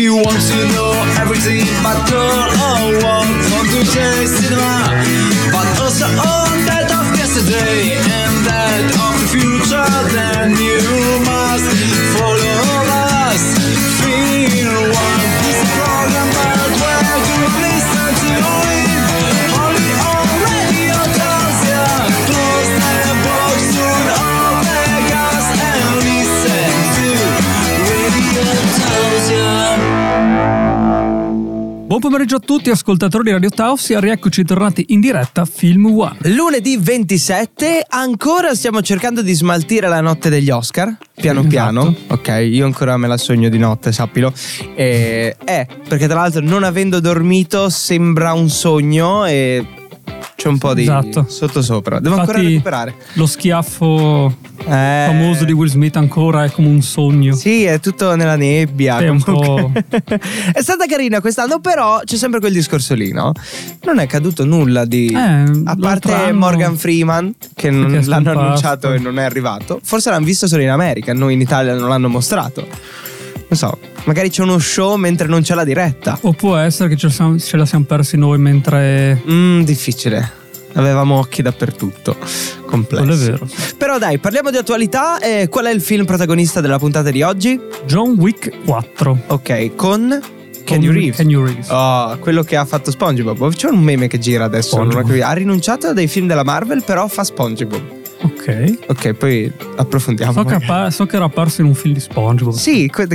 you want to know everything about girl or want from today's cinema, but also on that of yesterday and that of the future, then you must follow us. Feel one. A program about where Buon pomeriggio a tutti, ascoltatori di Radio Tausia, rieccoci tornati in diretta Film One. Lunedì 27, ancora stiamo cercando di smaltire la notte degli Oscar, piano Esatto. piano. Ok, io ancora me la sogno di notte, sappilo. E, eh, perché tra l'altro non avendo dormito sembra un sogno e c'è un po' di Esatto. sottosopra. Devo ancora Infatti, recuperare. Lo schiaffo Eh, famoso di Will Smith ancora è come un sogno. Sì, è tutto nella nebbia. Sì, un comunque. è stata carina quest'anno, però c'è sempre quel discorso lì, no? Non è caduto nulla di. Eh, a parte anno- Morgan Freeman, che non è l'hanno scomparso. annunciato e non è arrivato. Forse l'hanno visto solo in America, noi in Italia non l'hanno mostrato. Non so, magari c'è uno show mentre non c'è la diretta. O può essere che ce la siamo, ce la siamo persi noi mentre... Mmm, difficile. Avevamo occhi dappertto. Complesso. Però dai, parliamo di attualità. Eh, qual è il film protagonista della puntata di oggi? John Wick 4. Ok, con Kenny Con Reeves. Keanu Reeves. Oh, quello che ha fatto SpongeBob. C'è un meme che gira adesso. SpongeBob. Ha rinunciato dai film della Marvel, però fa SpongeBob. Ok. Ok, poi approfondiamo. So che, appa- so che era apparso in un film di SpongeBob. Sì, que-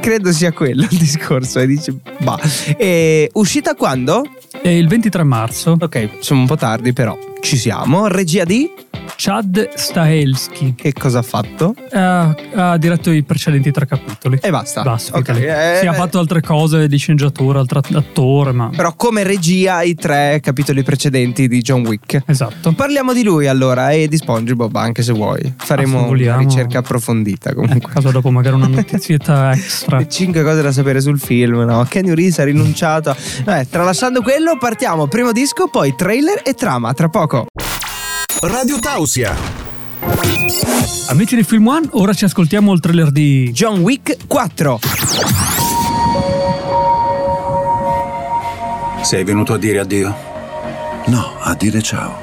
credo sia quello il discorso. E dice, bah. E uscita quando? È il 23 marzo. Ok, siamo un po' tardi, però ci siamo. Regia di? Chad Stahelski Che cosa ha fatto? ha, ha diretto i precedenti tre capitoli. E basta. Basta, Ok, finita lì. eh, Sì, ha fatto altre cose di sceneggiatura, altro attore, ma... Però come regia i tre capitoli precedenti di John Wick. Esatto. Parliamo di lui allora e di SpongeBob anche se vuoi. Faremo Ah, una ricerca approfondita Eh, comunque. a caso dopo magari una notizietta extra. Cinque cose da sapere sul film, no? Kenny Reeves ha rinunciato. Eh, tralasciando quello, partiamo. Primo disco, poi trailer e trama. Tra poco. Radio Tausia, Amici di Film One, ora ci ascoltiamo il trailer di John Wick 4. Sei venuto a dire addio? No, a dire ciao.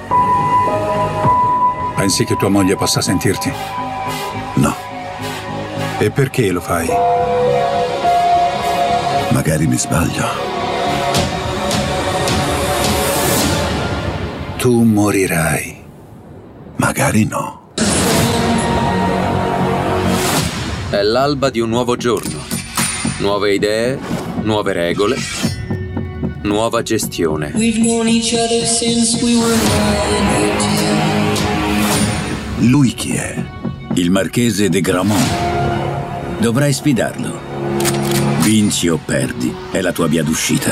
Pensi che tua moglie possa sentirti? No, E perché lo fai? magari mi sbaglio. Tu morirai. Magari no. È l'alba di un nuovo giorno. Nuove idee, nuove regole, nuova gestione. Lui chi è? Il marchese de Gramont. Dovrai sfidarlo. Vinci o perdi, è la tua via d'uscita.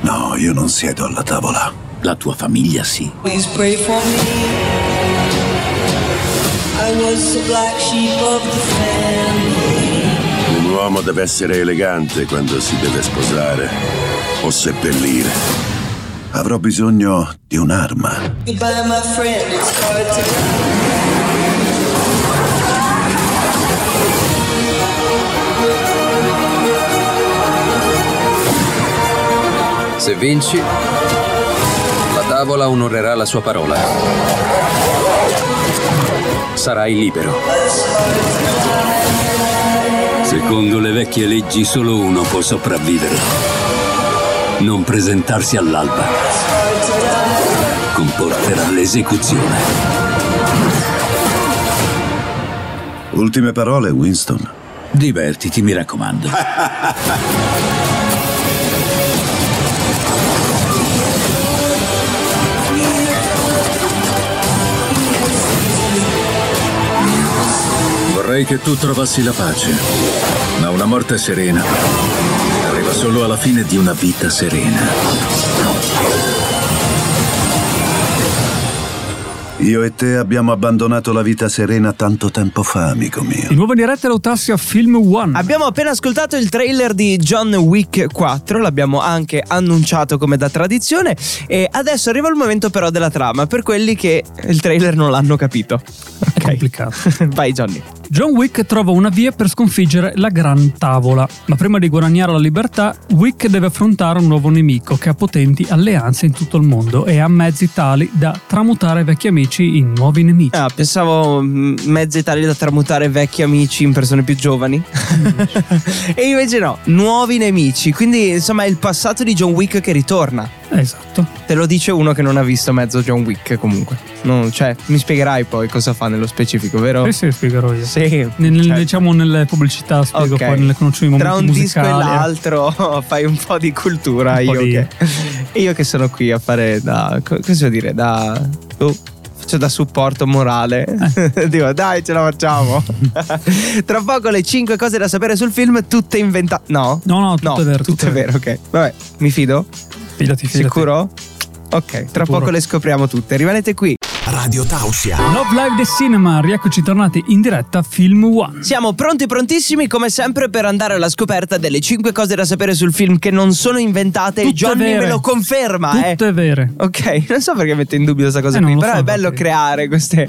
No, io non siedo alla tavola. La tua famiglia sì. Please pray for me. I was the black sheep of the family. Un uomo deve essere elegante quando si deve sposare o seppellire. Avrò bisogno di un'arma. Goodbye, my friend. It's hard to Se vinci, tavola onorerà la sua parola. Sarai libero. Secondo le vecchie leggi solo uno può sopravvivere. Non presentarsi all'alba. Comporterà l'esecuzione. Ultime parole, Winston. Divertiti, mi raccomando. Vorrei che tu trovassi la pace, ma una morte serena arriva solo alla fine di una vita serena. Io e te abbiamo abbandonato la vita serena tanto tempo fa, amico mio. Di nuovo in diretta l'Autassia Film One. Abbiamo appena ascoltato il trailer di John Wick 4, l'abbiamo anche annunciato come da tradizione e adesso arriva il momento però della trama per quelli che il trailer non l'hanno capito. È complicato. Vai Johnny. John Wick trova una via per sconfiggere la Gran Tavola, ma prima di guadagnare la libertà, Wick deve affrontare un nuovo nemico che ha potenti alleanze in tutto il mondo e ha mezzi tali da tramutare vecchi amici in nuovi nemici. Ah, pensavo mm, mezzi tali da tramutare vecchi amici in persone più giovani. e invece no, nuovi nemici. Quindi insomma è il passato di John Wick che ritorna. Esatto. Te lo dice uno che non ha visto mezzo John Wick comunque. Non- cioè, mi spiegherai poi cosa fa nello specifico, vero? Sì, sì, spiegherò io. Sì. Nel- Cioè, Diciamo nelle pubblicità spiego ok. poi nelle conosciuti Tra un momenti disco e musicali. eh. l'altro fai un po' di cultura. Po' Io, di- che, io che sono qui a fare da. co- Cosa dire? Da. oh, faccio da supporto morale. Eh. Dico, dai, ce la facciamo. Tra poco le 5 cose da sapere sul film, tutte inventate. No? No, no, tutto è vero, Tutto è vero, ok. Vabbè, mi fido? Fidati, fidati. Sicuro? Ok, tra Sicuro. poco le scopriamo tutte. Rimanete qui. Radio Tausia. Love Live The Cinema, rieccoci tornati in diretta Film One. Siamo pronti prontissimi come sempre per andare alla scoperta delle 5 cose da sapere sul film che non sono inventate. Tutte Johnny vere. me lo conferma, eh. Tutte vere. Ok, non so perché metto in dubbio questa cosa Eh, qui, lo però so è bello perché. creare queste,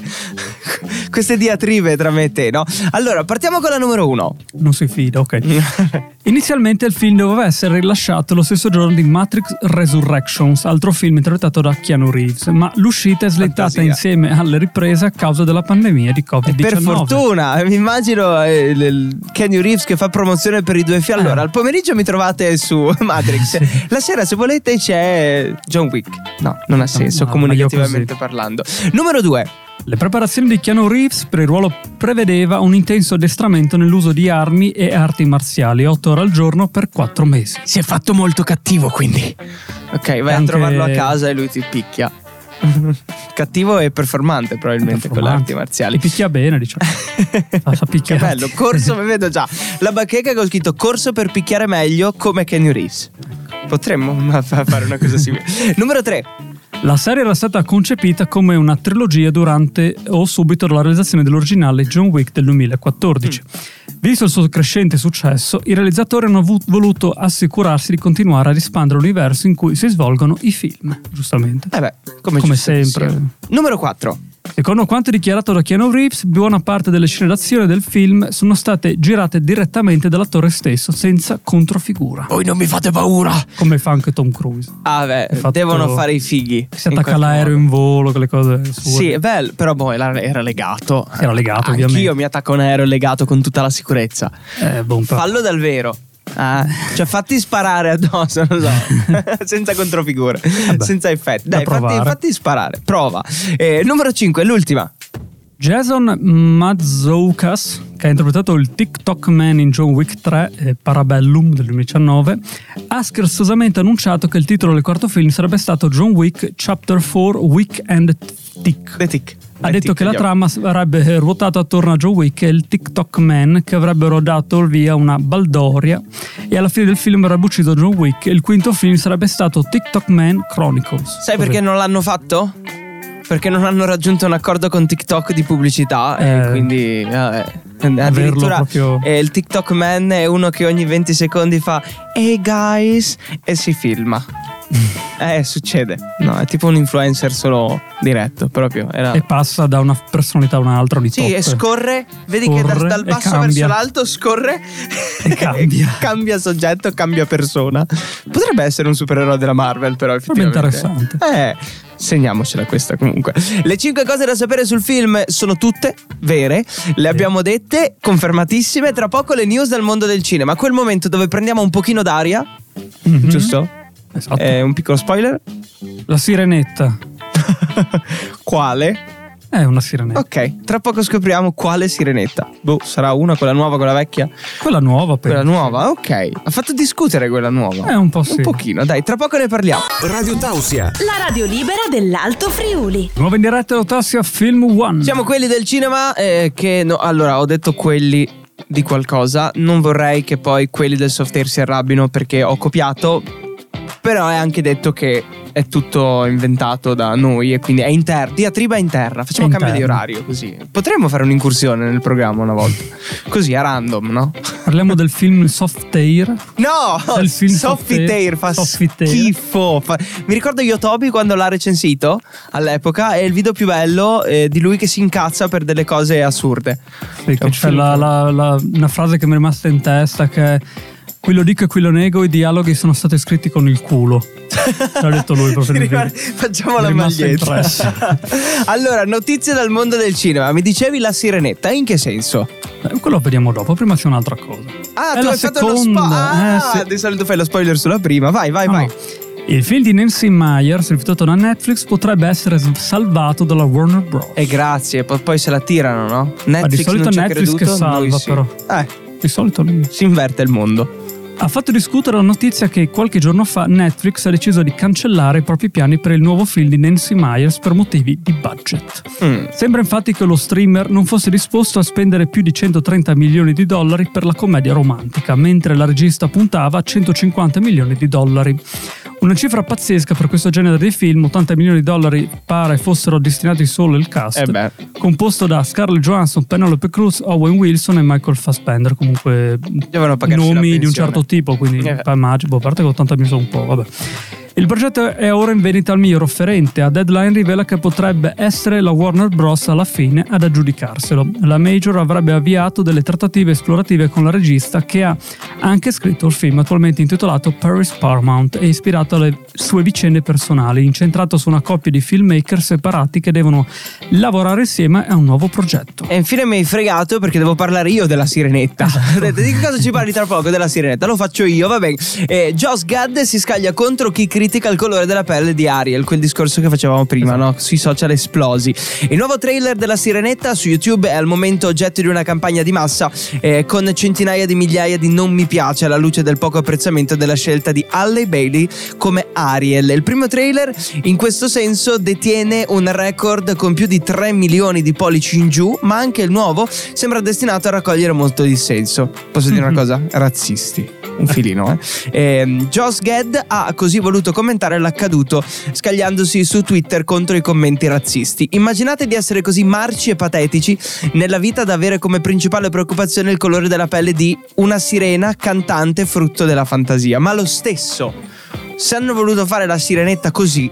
queste diatribe tra me e te, no? Allora, partiamo con la numero uno. Non si fida, ok. Inizialmente il film doveva essere rilasciato lo stesso giorno di Matrix Resurrections, altro film interpretato da Keanu Reeves, ma l'uscita è slettata Fantasia. insieme alle riprese a causa della pandemia di Covid-19. Per fortuna, mi immagino eh, il- Kenny Reeves che fa promozione per i due film. Allora, Eh. al pomeriggio mi trovate su Matrix. La sera, se volete, c'è John Wick. No, non ha senso, no, comunicativamente parlando. Numero due. Le preparazioni di Keanu Reeves per il ruolo prevedeva un intenso addestramento nell'uso di armi e arti marziali, 8 ore al giorno per 4 mesi. Si è fatto molto cattivo, quindi. Ok, vai a Anche- trovarlo a casa e lui ti picchia. cattivo e performante, probabilmente, con le arti marziali. Li picchia bene, diciamo. Fa, Che bello, corso, mi vedo già. La bacheca che ho scritto corso per picchiare meglio come Kenny Reeves. Potremmo fare una cosa simile. Numero 3. La serie era stata concepita come una trilogia durante o subito dopo la realizzazione dell'originale John Wick del 2014. Visto il suo crescente successo, i realizzatori hanno voluto assicurarsi di continuare ad espandere l'universo in cui si svolgono i film, giustamente. Eh beh, come, Come sempre. Numero 4. Secondo quanto dichiarato da Keanu Reeves, buona parte delle scene d'azione del film sono state girate direttamente dall'attore stesso, senza controfigura. Voi non mi fate paura. Come fa anche Tom Cruise. Ah, beh, fatto- devono fare i fighi. Si attacca qualche l'aereo modo. in volo, quelle cose sue. Sì, è bello, però boh, era, era legato. Era legato, Anch'io ovviamente. mi attacco a un aereo legato con tutta la sicurezza. Eh, però- Fallo dal vero. Ah, cioè fatti sparare addosso, non so, senza controfigure, senza effetti. Dai, da fatti, fatti sparare, prova. Eh, numero 5, l'ultima. Jason Mazoukas, che ha interpretato il TikTok Man in John Wick 3 e Parabellum del 2019, ha scherzosamente annunciato che il titolo del quarto film sarebbe stato John Wick Chapter 4 Wick and Tick. The Tick. Ha detto che la trama avrebbe ruotato attorno a John Wick e il TikTok Man che avrebbero dato il via una baldoria e alla fine del film avrebbe ucciso John Wick e il quinto film sarebbe stato TikTok Man Chronicles. Sai Così. perché non l'hanno fatto? Perché non hanno raggiunto un accordo con TikTok di pubblicità e Eh, quindi eh, addirittura proprio- eh, il TikTok man è uno che ogni 20 secondi fa Hey guys e si filma. eh, succede. No, è tipo un influencer solo diretto, proprio. Era... E passa da una personalità a un'altra di Sì, top. e scorre, vedi che da- Scorre dal e basso verso l'alto scorre E cambia. cambia soggetto, cambia persona. Potrebbe essere un supereroe della Marvel, però Sarebbe effettivamente. Eh, segniamocela questa comunque. Le 5 cose da sapere sul film sono tutte vere, le abbiamo dette, confermatissime. Tra poco le news dal mondo del cinema, quel momento dove prendiamo un pochino d'aria, Mhm. giusto? Esatto. Eh, un piccolo spoiler. La sirenetta. Quale? È una sirenetta. Ok, tra poco scopriamo quale sirenetta. Boh, sarà una, quella nuova, quella vecchia? Quella nuova, per Quella nuova, ok. Ha fatto discutere quella nuova. Eh, un po' sì. Un pochino, dai, tra poco ne parliamo. Radio Tausia. La radio libera dell'Alto Friuli. Nuova in diretta Autossia Film One. Siamo quelli del cinema eh, che... no, allora, ho detto quelli di qualcosa. Non vorrei che poi quelli del software si arrabbino perché ho copiato. Però è anche detto che è tutto inventato da noi e quindi è in terra. Diatriba è in terra. Facciamo un cambio di orario così. Potremmo fare un'incursione nel programma una volta. Così a random, no? Parliamo del film Soft Air. No! Il film Soft Air. Fa schifo. Fa- Mi ricordo Yotobi quando l'ha recensito all'epoca. È il video più bello eh, di lui che si incazza per delle cose assurde. Un c'è film la- la- la- una frase che mi è rimasta in testa che è qui lo dico e qui lo nego, i dialoghi sono stati scritti con il culo. L'ha detto lui proprio video. Facciamo la maglietta. allora, notizie dal mondo del cinema. Mi dicevi la sirenetta, in che senso? Eh, quello lo vediamo dopo, prima c'è un'altra cosa. Ah, È tu hai fatto lo seconda, spoiler. Ah, eh, sì. di solito fai lo spoiler sulla prima. Vai, vai, No, vai. no. Il film di Nancy Myers, rifiutato da Netflix, potrebbe essere salvato dalla Warner Bros. E grazie, po- poi se la tirano, no? Ma di Netflix solito non Netflix che creduto, salva, noi sì. però. Eh, Di solito lì. si inverte il mondo. Ha fatto discutere la notizia che qualche giorno fa Netflix ha deciso di cancellare i propri piani per il nuovo film di Nancy Myers per motivi di budget. Mm. Sembra infatti che lo streamer non fosse disposto a spendere più di 130 milioni di dollari per la commedia romantica, mentre la regista puntava a 150 milioni di dollari. Una cifra pazzesca per questo genere di film, 80 milioni di dollari pare fossero destinati solo al cast, Eh beh. composto da Scarlett Johansson, Penelope Cruz, Owen Wilson e Michael Fassbender, comunque nomi di un certo tipo, quindi Eh. immagino, a parte che 80 milioni sono un po', vabbè. Il progetto è ora in vendita al miglior offerente. A Deadline rivela che potrebbe essere la Warner Bros. alla fine ad aggiudicarselo. La Major avrebbe avviato delle trattative esplorative con la regista che ha anche scritto il film attualmente intitolato Paris Paramount e ispirato alle sue vicende personali, incentrato su una coppia di filmmaker separati che devono lavorare insieme a un nuovo progetto. E infine mi hai fregato perché devo parlare io della sirenetta. Esatto. Ho detto, di che cosa ci parli tra poco della sirenetta? Lo faccio io, va bene. Eh, Joss Gad si scaglia contro chi critica il colore della pelle di Ariel, quel discorso che facevamo prima, Esatto. no? Sui social esplosi. Il nuovo trailer della sirenetta su YouTube è al momento oggetto di una campagna di massa eh, con centinaia di migliaia di non mi piace alla luce del poco apprezzamento della scelta di Halle Bailey come Ariel. Il primo trailer in questo senso detiene un record con più di 3 milioni di pollici in giù, ma anche il nuovo sembra destinato a raccogliere molto dissenso. Posso dire una cosa? Razzisti. Un filino, eh. Ehm, Joss Gad ha così voluto commentare l'accaduto, scagliandosi su Twitter contro i commenti razzisti. Immaginate di essere così marci e patetici nella vita da avere come principale preoccupazione il colore della pelle di una sirena cantante frutto della fantasia. Ma lo stesso, se hanno voluto fare la sirenetta così,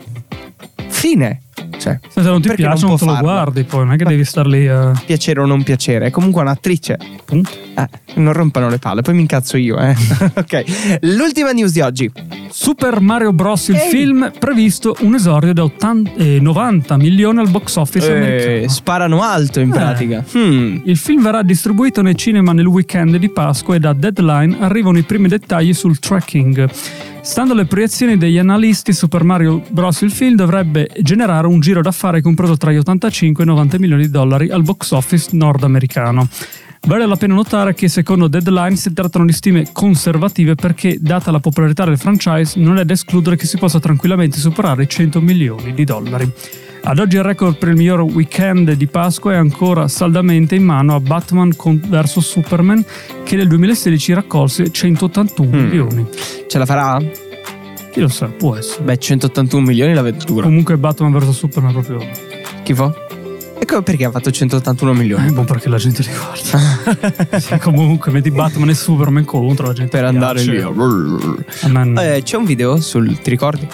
fine. Cioè, Se non ti piace non non, te lo farlo? guardi poi, non è che devi star lì a... piacere o non piacere, è comunque un'attrice. Eh, non rompano le palle, poi mi incazzo io, eh. ok. L'ultima news di oggi. Super Mario Bros. il Ehi. film previsto un esordio da 80 eh, 90 milioni al box office Eh, americano. sparano alto in Eh. pratica. Hmm. Il film verrà distribuito nei cinema nel weekend di Pasqua e da Deadline arrivano i primi dettagli sul tracking. Stando alle proiezioni degli analisti, Super Mario Bros. il film dovrebbe generare un giro d'affari compreso tra gli 85 e i 90 milioni di dollari al box office nordamericano. Vale la pena notare che secondo Deadline si trattano di stime conservative perché, data la popolarità del franchise, non è da escludere che si possa tranquillamente superare i 100 milioni di dollari. Ad oggi il record per il miglior weekend di Pasqua è ancora saldamente in mano a Batman vs Superman che nel 2016 raccolse 181 Mm. milioni. Ce la farà? Chi lo sa, può essere. Beh, 181 milioni la vedo dura. Comunque Batman vs Superman proprio... Chi fa? E come perché ha fatto 181 È milioni? buon perché la gente li guarda. Sì, comunque metti Batman e Superman contro la gente. Per andare piace. lì. A. Eh, c'è un video sul. Ti ricordi?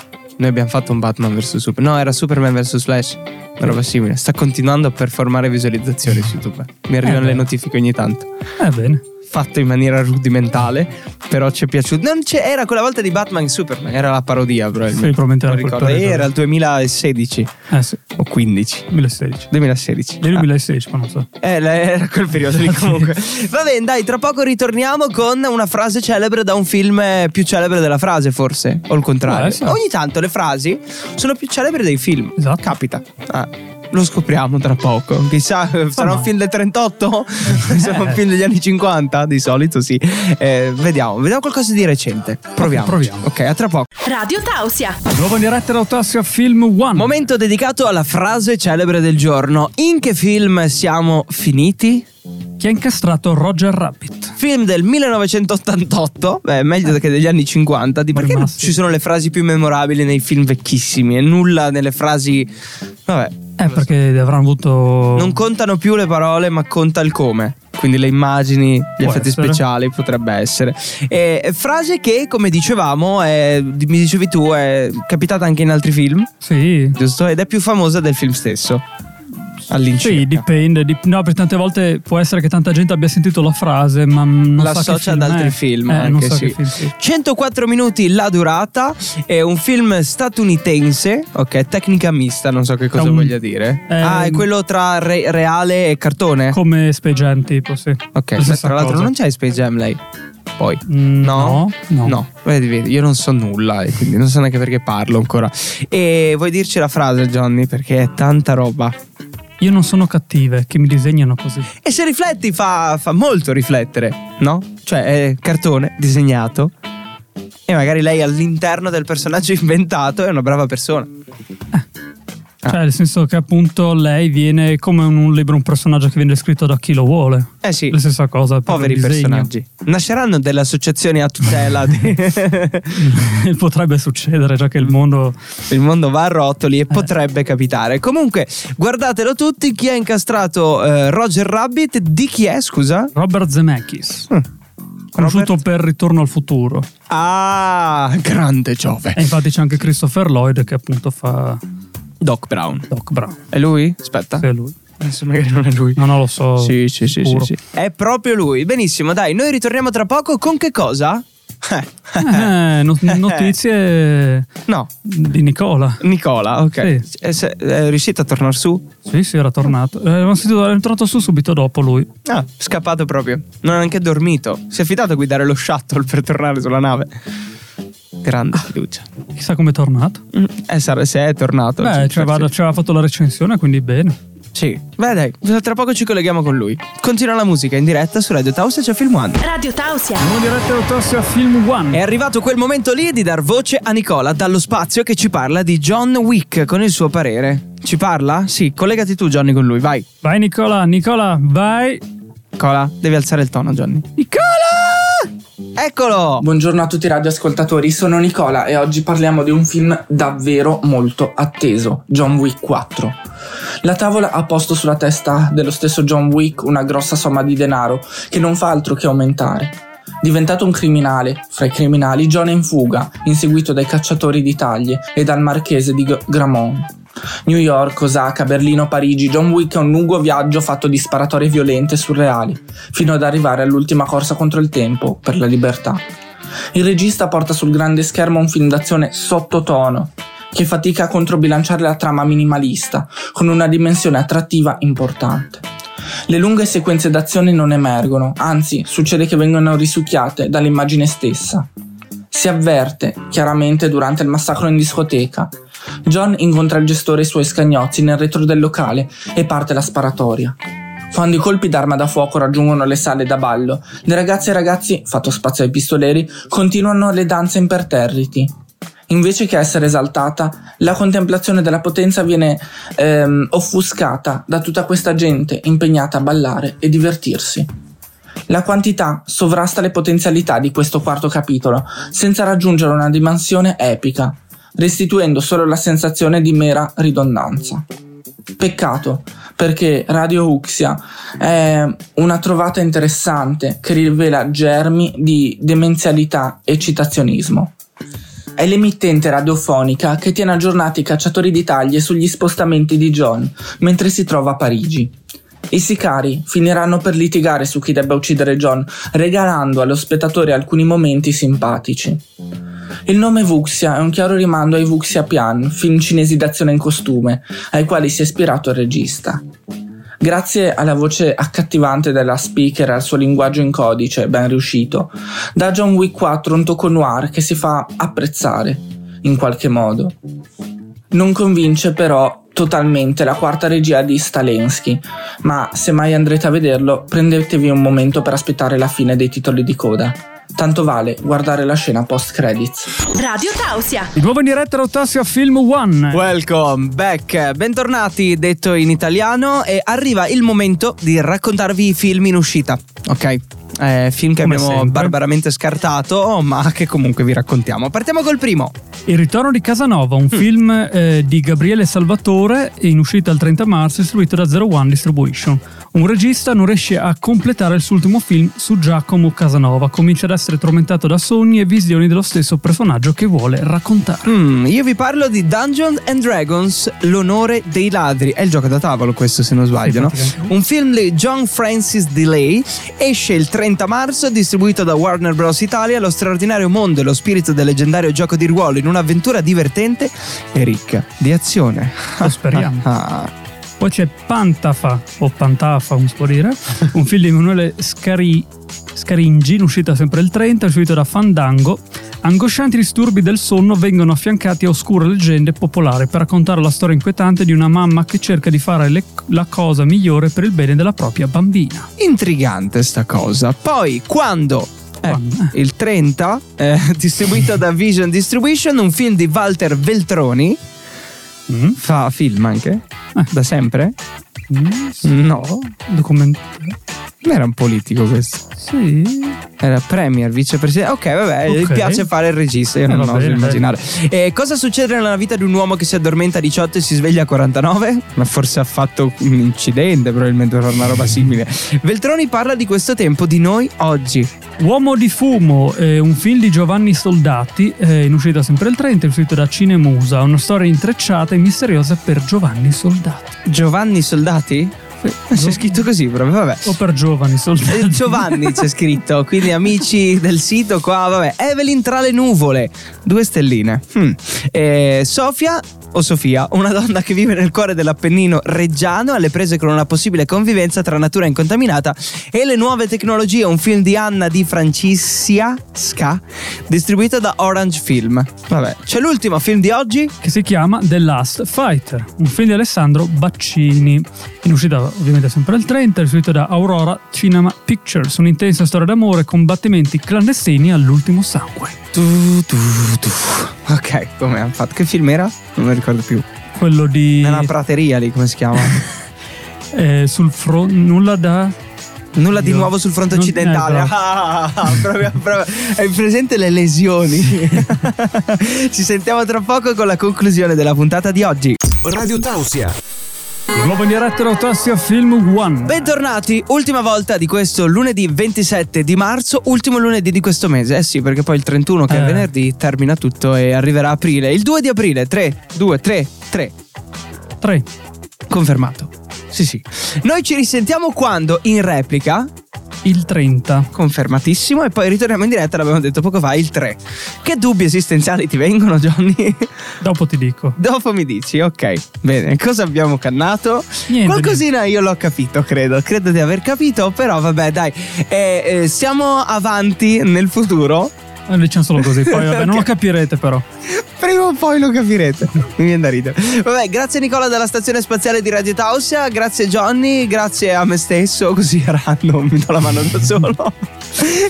Noi abbiamo fatto un Batman vs Superman. No, era Superman vs Flash. Una roba simile. Sta continuando a performare visualizzazioni su YouTube. Mi arrivano Eh, le notifiche ogni tanto. Eh bene. Fatto in maniera rudimentale. Però ci è piaciuto. Non c'è, era quella volta di Batman e Superman. Era la parodia, probabilmente. Sì, probabilmente Non era ricordo. il 2016 Eh sì, o 15. 2016. 2016. Nel 2016, ma non so. Eh, era quel periodo lì comunque. Va bene, dai, tra poco ritorniamo con una frase celebre da un film eh, più celebre della frase, forse. O il contrario. Può essere. Ogni tanto le frasi sono più celebri dei film. Esatto. Capita. Ah, lo scopriamo tra poco. Chissà, sarà un mai. film del 38? sarà un film degli anni 50? Di solito sì. Eh, vediamo, vediamo qualcosa di recente. Proviamo. proviamo. Ok, a tra poco. Radio Tausia. Nuova in diretta da Autossia Film One. Momento dedicato alla frase celebre del giorno. In che film siamo finiti? Chi ha incastrato Roger Rabbit? film del 1988, beh, meglio che degli anni 50. Di perché ci sono le frasi più memorabili nei film vecchissimi e nulla nelle frasi. Vabbè, Eh, perché avranno avuto. non contano più le parole, ma conta il come. Quindi le immagini, gli Può effetti essere. speciali potrebbe essere. E, frase che, come dicevamo, è- mi dicevi tu, è capitata anche in altri film, Sì. giusto? Ed è più famosa del film stesso. All'incirca. Sì, dipende. dip- no, per tante volte può essere che tanta gente abbia sentito la frase, ma non che L'associa film ad altri è. film, Eh, anche sa sì. film sia. 104 minuti la durata, è un film statunitense, ok, tecnica mista, non so che cosa un- voglia dire. è ah, è quello tra re- reale e cartone? Come Space Jam, tipo, sì. ok, La stessa tra l'altro cosa. non c'è Space Jam lei. Poi. Mm, No? No, no. No, vedi, vedi, io non so nulla e quindi non so neanche perché parlo ancora. E vuoi dirci la frase, Johnny? Perché è tanta roba. Io non sono cattive, che mi disegnano così. E se rifletti fa, fa molto riflettere, no? Cioè è cartone disegnato e magari lei all'interno del personaggio inventato è una brava persona. Ah. Cioè, nel senso che appunto lei viene come in un libro, un personaggio che viene scritto da chi lo vuole. Eh sì, La stessa cosa. per poveri personaggi. Nasceranno delle associazioni a tutela. di- Potrebbe succedere, già che il mondo. Il mondo va a rotoli Eh. e potrebbe capitare. Comunque, guardatelo tutti. Chi ha incastrato eh, Roger Rabbit? Di chi è, scusa? Robert Zemeckis. Mm. Conosciuto per Ritorno al futuro. Ah, grande Giove. E infatti c'è anche Christopher Lloyd che appunto fa Doc Brown. Doc Brown. È lui? Aspetta. Sì, è lui. Adesso magari non è lui. No, no, lo so. Sì, sì, sì, sì, sì. È proprio lui. Benissimo, dai, noi ritorniamo tra poco con che cosa? Eh, no- notizie no, di Nicola. Nicola, ok. Sì. È, se- è riuscito a tornare su? Sì, sì, era tornato. Eh, era tornato su subito dopo lui. Ah, scappato proprio. Non ha neanche dormito. Si è fidato a guidare lo shuttle per tornare sulla nave. Grande fiducia. Chissà come è tornato. Eh, sarà se è tornato. Beh, Sì, ci aveva, forse. ci aveva fatto la recensione, quindi bene. Sì. Beh, dai, tra poco ci colleghiamo con lui. Continua la musica in diretta su Radio Taos e c'è Film One. Radio Tausia. Andiamo diretto autossi a Film One. È arrivato quel momento lì di dar voce a Nicola dallo spazio che ci parla di John Wick con il suo parere. Ci parla? Sì, collegati tu Johnny con lui, vai. Vai Nicola, Nicola, vai. Nicola, devi alzare il tono Johnny. Nicola! Eccolo! Buongiorno a tutti i radioascoltatori, sono Nicola e oggi parliamo di un film davvero molto atteso, John Wick 4. La tavola ha posto sulla testa dello stesso John Wick una grossa somma di denaro che non fa altro che aumentare. Diventato un criminale, fra i criminali John è in fuga, inseguito dai cacciatori di taglie e dal marchese di G- Gramont. New York, Osaka, Berlino, Parigi, John Wick è un lungo viaggio fatto di sparatorie violente e surreali, fino ad arrivare all'ultima corsa contro il tempo per la libertà. Il regista porta sul grande schermo un film d'azione sottotono, che fatica a controbilanciare la trama minimalista, con una dimensione attrattiva importante. Le lunghe sequenze d'azione non emergono, anzi succede che vengano risucchiate dall'immagine stessa. Si avverte, chiaramente durante il massacro in discoteca. John incontra il gestore e i suoi scagnozzi nel retro del locale e parte la sparatoria. Quando i colpi d'arma da fuoco raggiungono le sale da ballo, le ragazze e i ragazzi, fatto spazio ai pistoleri, continuano le danze imperterriti. Invece che essere esaltata, la contemplazione della potenza viene ehm, offuscata da tutta questa gente impegnata a ballare e divertirsi. La quantità sovrasta le potenzialità di questo quarto capitolo, senza raggiungere una dimensione epica, restituendo solo la sensazione di mera ridondanza. Peccato, perché Radio Uxia è una trovata interessante che rivela germi di demenzialità e citazionismo. È l'emittente radiofonica che tiene aggiornati i cacciatori di taglie sugli spostamenti di John mentre si trova a Parigi. I sicari finiranno per litigare su chi debba uccidere John, regalando allo spettatore alcuni momenti simpatici. Il nome Vuxia è un chiaro rimando ai Vuxia Pian, film cinesi d'azione in costume, ai quali si è ispirato il regista. Grazie alla voce accattivante della speaker e al suo linguaggio in codice ben riuscito, da John Wick 4 un tocco noir che si fa apprezzare, in qualche modo. Non convince però totalmente la quarta regia di Stalensky, ma se mai andrete a vederlo prendetevi un momento per aspettare la fine dei titoli di coda. Tanto vale guardare la scena post credits. Radio Tausia. Di nuovo in diretta autossi a Film One. Welcome back, bentornati detto in italiano e arriva il momento di raccontarvi i film in uscita, ok? Eh, film che Come abbiamo sempre. barbaramente scartato, ma che comunque vi raccontiamo. Partiamo col primo. Il ritorno di Casanova, Mm. un film eh, di Gabriele Salvatore in uscita il 30 marzo distribuito da Zero One Distribution. Un regista non riesce a completare il suo ultimo film su Giacomo Casanova, comincia ad essere tormentato da sogni e visioni dello stesso personaggio che vuole raccontare. Mm, io vi parlo di Dungeons and Dragons, l'onore dei ladri. È il gioco da tavolo questo se non sbaglio, no? praticamente. Un film di John Francis Delay esce il 30 marzo, distribuito da Warner Bros. Italia, lo straordinario mondo e lo spirito del leggendario gioco di ruolo in un'avventura divertente e ricca di azione. Lo speriamo. Poi c'è Pantafa, o Pantafa, come si può dire, un film di Emanuele Scari- Scaringi, in uscita sempre il 30, distribuito da Fandango. Angoscianti disturbi del sonno vengono affiancati a oscure leggende popolari per raccontare la storia inquietante di una mamma che cerca di fare le- la cosa migliore per il bene della propria bambina. Intrigante sta cosa. Poi quando eh, Quando? il 30, eh, distribuito da Vision Distribution, un film di Walter Veltroni. Mm? Fa film anche? Eh. Da sempre? Mm, No, Documentario. Non era un politico questo. Sì. Era premier, vicepresidente. Ok, vabbè, gli Ok. piace fare il regista. Io non oso bene, immaginare. E cosa succede nella vita di un uomo che si addormenta a 18 e si sveglia a 49? Ma forse ha fatto un incidente, probabilmente una roba simile. Veltroni parla di questo tempo di noi oggi. Uomo di fumo, eh, un film di Giovanni Soldati, eh, in uscita sempre il 30, uscito da Cinemusa, una storia intrecciata e misteriosa per Giovanni Soldati. Giovanni Soldati? C'è scritto così proprio, vabbè. O per giovani Eh, soldati. Giovanni c'è scritto, quindi amici del sito qua, vabbè. Evelyn tra le nuvole, due stelline. Hmm. Eh, Sofia o Sofia, una donna che vive nel cuore dell'Appennino reggiano, alle prese con una possibile convivenza tra natura incontaminata e le nuove tecnologie. Un film di Anna Di Francisca, Ska, distribuito da Orange Film. Vabbè, c'è l'ultimo film di oggi. che si chiama The Last Fighter, un film di Alessandro Baccini, in uscita ovviamente sempre il 30, distribuito da Aurora Cinema Pictures, un'intensa storia d'amore, combattimenti clandestini all'ultimo sangue. Tu, tu, tu. Ok, come hanno fatto? Che film era? Non mi ricordo più. Quello di... Nella prateria lì, come si chiama? eh, sul fronte... Nulla da... Nulla di Io- nuovo sul fronte non- occidentale. eh. Ah, proprio- proprio- Hai presente le lesioni? Ci sentiamo tra poco con la conclusione della puntata di oggi. Radio Tausia. Nuovo in diretta Rotossia Film One. Bentornati, ultima volta di questo lunedì 27 di marzo, ultimo lunedì di questo mese. Eh sì, perché poi il 31 che è Eh. venerdì termina tutto e arriverà aprile. Il 2 di aprile, 3, 2, 3, 3. 3. Confermato. Sì, sì. Noi ci risentiamo quando in replica Il 30. Confermatissimo. E poi ritorniamo in diretta, l'abbiamo detto poco fa, il 3. Che dubbi esistenziali ti vengono, Johnny? Dopo ti dico. Dopo mi dici, ok. Bene, cosa abbiamo cannato? Niente, Qualcosina io l'ho capito, credo. Credo di aver capito, però vabbè, dai. Eh, eh, siamo avanti nel futuro. Eh, diciamo solo così, poi vabbè, non lo capirete però. Prima o poi lo capirete. Mi viene da ridere. Vabbè, grazie Nicola della stazione spaziale di Radio Tausia, grazie Johnny, grazie a me stesso, così a random mi do la mano da solo.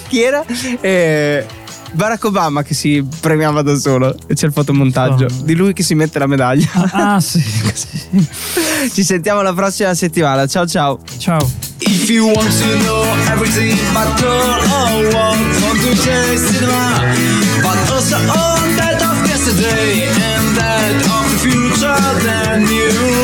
Chi era? Eh, Barack Obama che si premiava da solo e c'è il fotomontaggio Oh. di lui che si mette la medaglia. Ah, sì. Ci sentiamo la prossima settimana. Ciao ciao. Ciao. If you want to know everything girl or what Want to chase cinema But also on that of yesterday And that of the future Then you